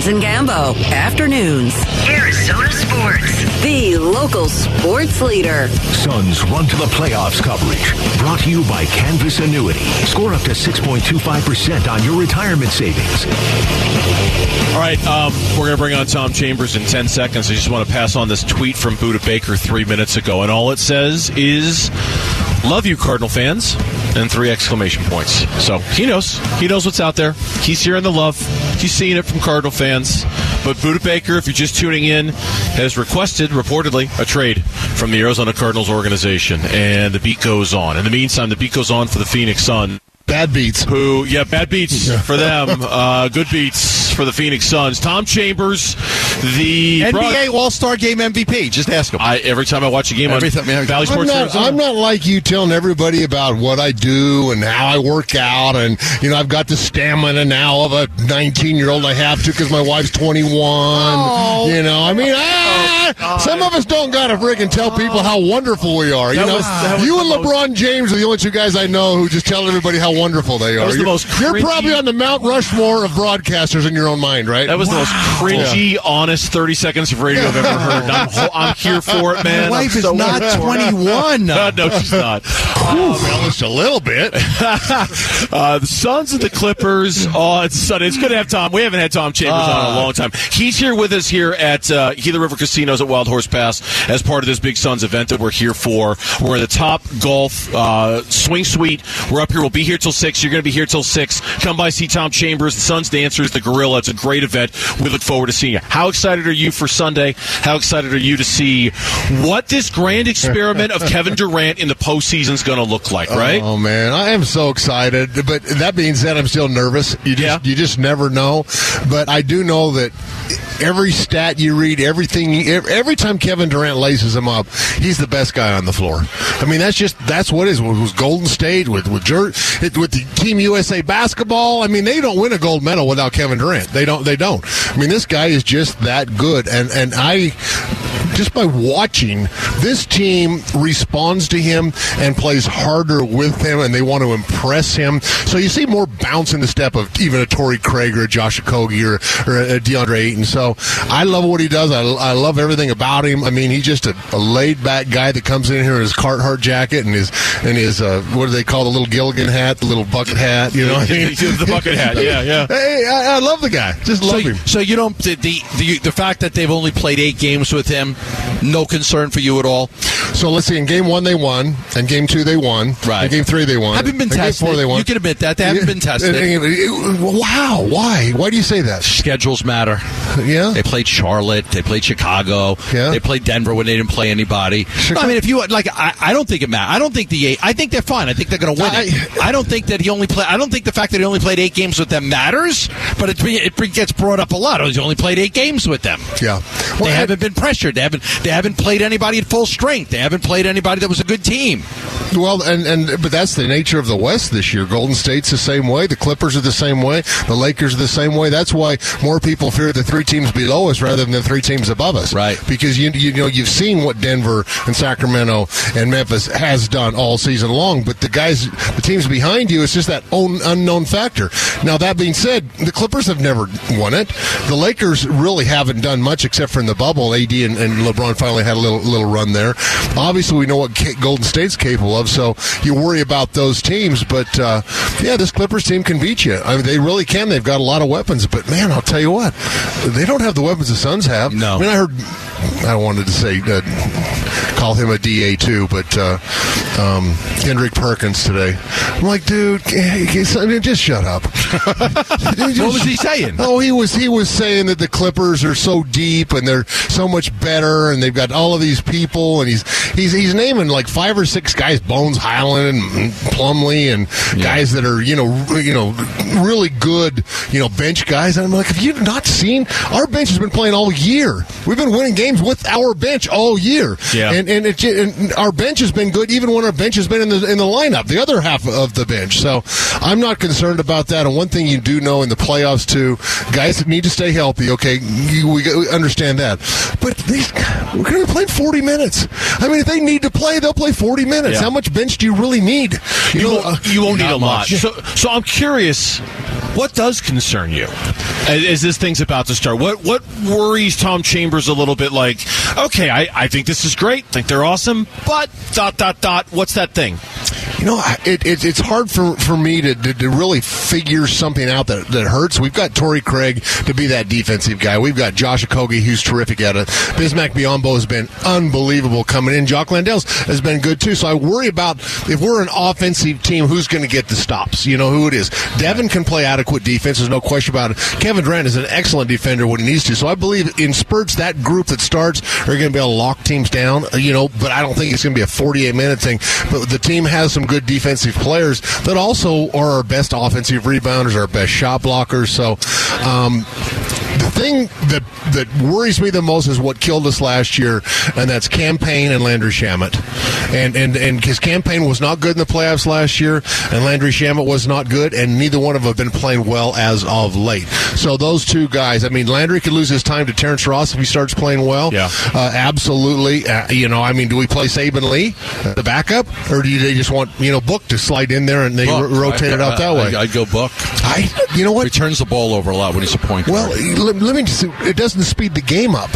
Burns and Gambo. Afternoons. Arizona Sports. The local sports leader. Suns run to the playoffs coverage. Brought to you by Canvas Annuity. Score up to 6.25% on your retirement savings. All right, um, we're going to bring on Tom Chambers in 10 seconds. I just want to pass on this tweet from Budda Baker three minutes ago. And all it says is, Love you, Cardinal fans, and three exclamation points. So he knows. He knows what's out there. He's hearing the love. He's seeing it from Cardinal fans. But Budda Baker, if you're just tuning in, has requested, reportedly, a trade from the Arizona Cardinals organization. And the beat goes on. In the meantime, the beat goes on for the Phoenix Sun. Bad beats. Who, yeah, bad beats for them. Uh, good beats for the Phoenix Suns. Tom Chambers, the NBA All Star Game MVP. Just ask him. I, every time I watch a game Every on time, yeah. Valley I'm Sports not, I'm not like you telling everybody about what I do and how I work out. And, you know, I've got the stamina now of a 19 year old I have to because my wife's 21. You know, I mean, some of us don't got to friggin' tell people how wonderful we are. You know, was- was you and LeBron James are the only two guys I know who just tell everybody how wonderful they are. you're, most you're probably on the Mount Rushmore of broadcasters in your own mind, right? That was the most cringy, honest 30 seconds of radio I've ever heard. I'm, ho- I'm here for it, man. My wife I'm is not here 21. no, she's not. Oh, well, just a little bit. Uh, the Suns and the Clippers. Oh, it's Sunday. It's good to have Tom. We haven't had Tom Chambers on in a long time. He's here with us here at uh, Gila River Casinos at Wild Horse Pass as part of this Big Suns event that we're here for. We're in the Top Golf uh, Swing Suite. We're up here. We'll be here till six. You're going to be here till six. Come by, see Tom Chambers, the Suns Dancers, the Gorilla. It's a great event. We look forward to seeing you. How excited are you for Sunday? How excited are you to see what this grand experiment of Kevin Durant in the postseason is going to look like? Right? Oh man, I am so excited. But that being said, I'm still nervous. You just Yeah. you just never know. But I do know that every stat you read, everything, every time Kevin Durant laces him up, he's the best guy on the floor. I mean, that's just that's what it is. With with Golden State, with with Jer- it- with the Team USA basketball. I mean, they don't win a gold medal without Kevin Durant. They don't. They don't. I mean, this guy is just that good. And and I just by watching this team responds to him and plays harder with him and they want to impress him. So you see more bounce in the step of even a Torrey Craig or a Josh Okogie or, or a DeAndre Ayton. So I love what he does. I, I love everything about him. I mean he's just a, a laid back guy that comes in here in his Carhartt jacket and his and his uh, what do they call the little Gilligan hat the little bucket hat you know what I mean? The bucket hat. Yeah, yeah. hey I, I love the guy. Just So, love him. so you don't the, the the the fact that they've only played eight games with him, no concern for you at all. So let's see. In game one, they won, and game two, they won. Right. In game three, they won. Haven't been In game tested. four, they won. You can admit that they haven't been tested. Wow. Why? Why do you say that? Schedules matter. Yeah. They played Charlotte. They played Chicago. Yeah. They played Denver when they didn't play anybody. No, I mean, if you like, I, I don't think it matters. I don't think the eight. I think they're fine. I think they're going to win. it. I don't think that he only play. I don't think the fact that he only played eight games with them matters. But it, it gets brought up a lot. Oh, He's only played eight games with them. Yeah. They haven't been pressured. They haven't. They haven't played anybody at full strength. They haven't played anybody that was a good team. Well, and and but that's the nature of the West this year. Golden State's the same way. The Clippers are the same way. The Lakers are the same way. That's why more people fear the three teams below us rather than the three teams above us. Right. Because you you know you've seen what Denver and Sacramento and Memphis has done all season long. But the guys, the teams behind you, it's just that own, unknown factor. Now that being said, the Clippers have never won it. The Lakers really haven't done much except for in the bubble. AD and, and LeBron finally had a little little run there. Obviously, we know what Golden State's capable of, so you worry about those teams. But uh, yeah, this Clippers team can beat you. I mean, they really can. They've got a lot of weapons. But man, I'll tell you what, they don't have the weapons the Suns have. No. I mean, I heard. I wanted to say uh, call him a DA too, but uh, um, Kendrick Perkins today. I'm like, dude, hey, son, just shut up. What was he saying? Oh, he was he was saying that the Clippers are so deep and they're so much better, and they've got all of these people, and he's he's he's naming like five or six guys, Bones Hyland and Plumlee, and guys that are you know you know really good you know bench guys. And I'm like, have you not seen our bench has been playing all year? We've been winning games with our bench all year, Yeah. and and, it, and our bench has been good even when our bench has been in the in the lineup, the other half of the bench. So I'm not concerned about that. And one thing you do know in the playoffs too, guys need to stay healthy. Okay, you, we understand that, but these we're going to play 40 minutes. I mean, if they need to play, they'll play 40 minutes. Yeah. How much bench do you really need? You, know, won't, uh, you won't need a lot. So, so I'm curious. What does concern you as, as this thing's about to start? What what worries Tom Chambers a little bit? Like, okay, I, I think this is great, think they're awesome, but dot dot dot. What's that thing? You know, it, it, it's hard for, for me to, to, to, really figure something out that, that hurts. We've got Torrey Craig to be that defensive guy. We've got Josh Okogie, who's terrific at it. Bismack Biyombo has been unbelievable coming in. Jock Landale's has been good too. So I worry about if we're an offensive team, who's going to get the stops? You know who it is. Devin can play adequate defense. There's no question about it. Kevin Durant is an excellent defender when he needs to. So I believe in spurts that group that starts are going to be able to lock teams down. You know, but I don't think it's going to be a 48 minute thing. But the team has some good defensive players that also are our best offensive rebounders, our best shot blockers. So, um, thing that that worries me the most is what killed us last year, and that's Cam Payne and Landry Shamet. And and and his campaign was not good in the playoffs last year, and Landry Shamet was not good, and neither one of them have been playing well as of late. So those two guys, I mean, Landry could lose his time to Terrence Ross if he starts playing well. Yeah, uh, absolutely. Uh, you know, I mean, do we play Saben Lee, the backup, or do they just want you know Book to slide in there and they r- rotate it out that way? I'd go Book. I, you know what? He turns the ball over a lot when he's a point guard. Well, let, let me just, it doesn't speed the game up.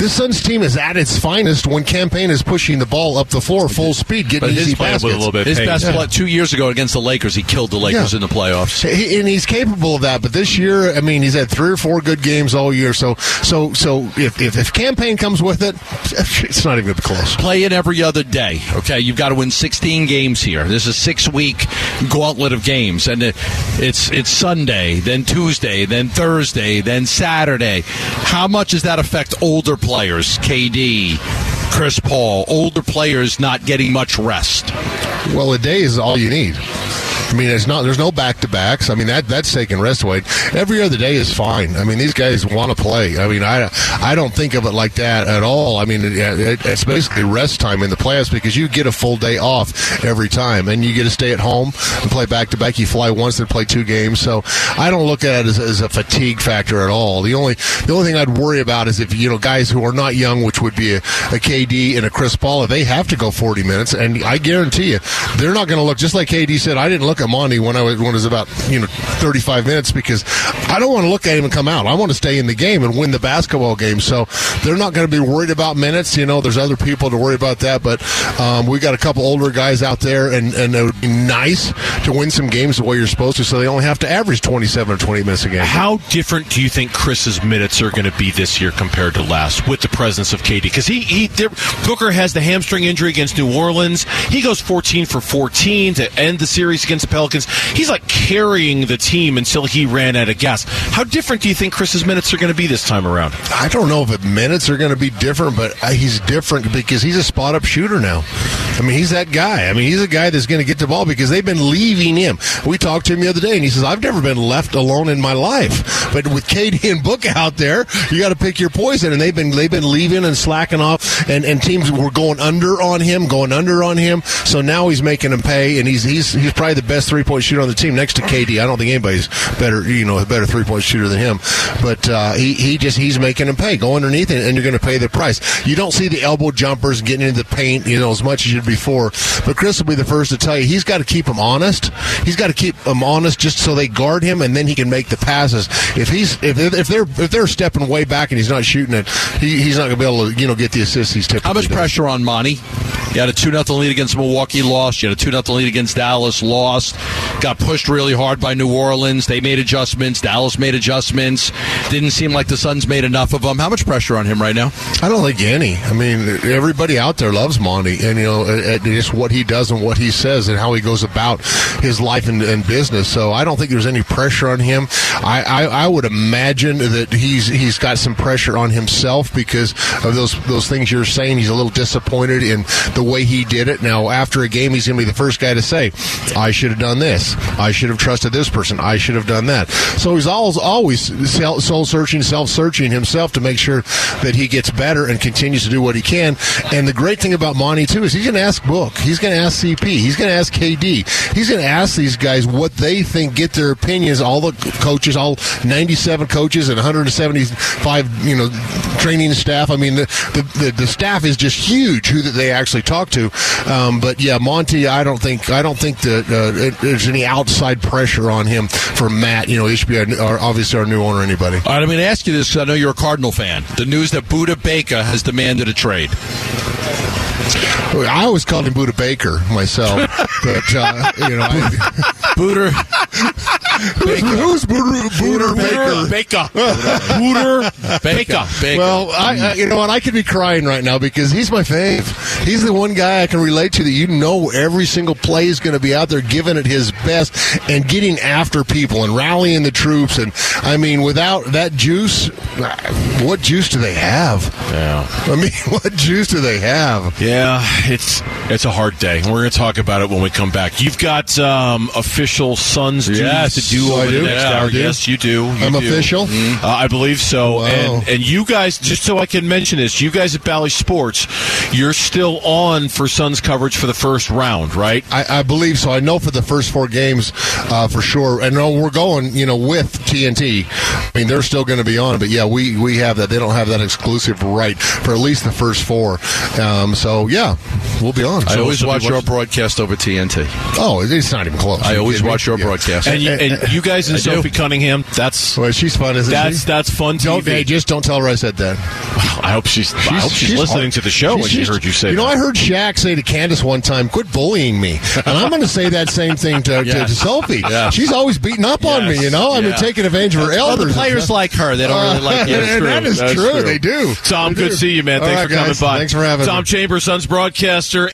This Suns team is at its finest when Cam Payne is pushing the ball up the floor full speed, getting But easy baskets. a little bit His pace. best play two years ago against the Lakers, he killed the Lakers Yeah. in the playoffs. He- and he's capable of that. But this year, I mean, he's had three or four good games all year. So, so, so if if, if Cam Payne comes with it, it's not even going to be close. Play it every other day. Okay, you've got to win 16 games here. This is a six-week gauntlet of games, and it- it's it's Sunday, then Tuesday, then Thursday, then Saturday. How much does that affect older players? KD, Chris Paul, older players not getting much rest. Well, a day is all you need. I mean, it's not. There's no back to backs. I mean, that that's taking rest away. Every other day is fine. I mean, these guys want to play. I mean, I I don't think of it like that at all. I mean, it, it, it's basically rest time in the playoffs because you get a full day off every time, and you get to stay at home and play back to back. You fly once and play two games. So I don't look at it as, as a fatigue factor at all. The only the only thing I'd worry about is if you know guys who are not young, which would be a, a KD and a Chris Paul, if they have to go 40 minutes, and I guarantee you they're not going to look just like KD said. I didn't look Monty when I was when it was about you know 35 minutes because I don't want to look at him and come out. I want to stay in the game and win the basketball game. So they're not going to be worried about minutes. You know, there's other people to worry about that, but um, we got a couple older guys out there, and and it would be nice to win some games the way you're supposed to, so they only have to average 27 or 20 minutes a game. How different do you think Chris's minutes are going to be this year compared to last with the presence of KD? Because he, he there, Booker has the hamstring injury against New Orleans. He goes 14 for 14 to end the series against Pelicans. He's like carrying the team until he ran out of gas. How different do you think Chris's minutes are going to be this time around? I don't know if minutes are going to be different, but uh, he's different because he's a spot up shooter now. I mean, he's that guy. I mean, he's a guy that's going to get the ball because they've been leaving him. We talked to him the other day, and he says, "I've never been left alone in my life." But with KD and Book out there, you got to pick your poison, and they've been they've been leaving and slacking off, and, and teams were going under on him, going under on him. So now he's making them pay, and he's he's he's probably the best three point shooter on the team next to KD. I don't think anybody's better, you know, a better three point shooter than him. But uh, he he just he's making them pay. Go underneath it, and you're going to pay the price. You don't see the elbow jumpers getting into the paint, you know, as much as you did before. But Chris will be the first to tell you he's got to keep them honest. He's got to keep them honest just so they guard him, and then he can make the passes. If he's if if they're if they're stepping way back and he's not shooting it, he, he's not going to be able to you know get the assists he's typically. How much does. pressure on Monty? You had a 2 0 lead against Milwaukee, lost. You had a 2 0 lead against Dallas, lost. Got pushed really hard by New Orleans. They made adjustments. Dallas made adjustments. Didn't seem like the Suns made enough of them. How much pressure on him right now? I don't think any. I mean, everybody out there loves Monty, and you know, just what he does and what he says and how he goes about his life and, and business. So I don't think there's any pressure on him. I, I, I would imagine that he's he's got some pressure on himself because of those those things you're saying. He's a little disappointed in the way he did it. Now, after a game, he's going to be the first guy to say, "I should have done this. I should have trusted this person. I should have done that." So he's always always soul searching, self searching himself to make sure that he gets better and continues to do what he can. And the great thing about Monty too is he's going to ask Book, he's going to ask CP, he's going to ask KD, he's going to ask these guys what they think, get their opinions. All the coaches, all 97 coaches and 175, you know, training staff. I mean, the the, the, the staff is just huge. Who that they actually talked to. Um, but yeah, Monty, I don't think I don't think that uh, it, there's any outside pressure on him for Matt. You know, he should be our, our, obviously our new owner. Anybody? All right, I'm going to ask you this. I know you're a Cardinal fan. The news that Budda Baker has demanded a trade. I always called him Buda Baker myself, but uh, you know, I, Buda. Who's Buda, Buda Baker? Baker. Booter Baker. Baker. Well, I, I, you know what? I could be crying right now because he's my fave. He's the one guy I can relate to that you know every single play is going to be out there giving it his best and getting after people and rallying the troops. And I mean, without that juice, what juice do they have? Yeah. I mean, what juice do they have? Yeah, it's it's a hard day. We're going to talk about it when we come back. You've got um, official Suns Yes, to do I do. next Yeah, hour. I do. Yes, you do. You I'm do. official? Uh, I believe so. Wow. And and you guys, just so I can mention this, you guys at Bally Sports, you're still on for Suns coverage for the first round, right? I, I believe so. I know for the first four games, uh, for sure. I know we're going, you know, with TNT. I mean, they're still going to be on, but yeah, we we have that. They don't have that exclusive right for at least the first four. Um, so yeah, we'll be on. I So- always watch your broadcast over TNT. Oh, it's not even close. I always watch your Yeah. broadcast. And and you guys and I do. Sophie Cunningham, that's Well, she's fun, isn't that's she? that's fun Don't, hey, just don't tell her I said that. I hope she's, I hope she's, listening hard. to the show She's- when she heard you say You know, that. I heard Shaq say to Candace one time, "Quit bullying me," and I'm going to say that same thing to, to, to Sophie. Yeah. She's always beating up on me. You know, I mean, Yeah. taking advantage of her Well, elders. the players like her. They don't really like uh, you. and That's true. true. true. They do. Tom, They good to see you, man. All Thanks right, for coming by. Thanks for having Tom. Chambers, Suns broadcaster.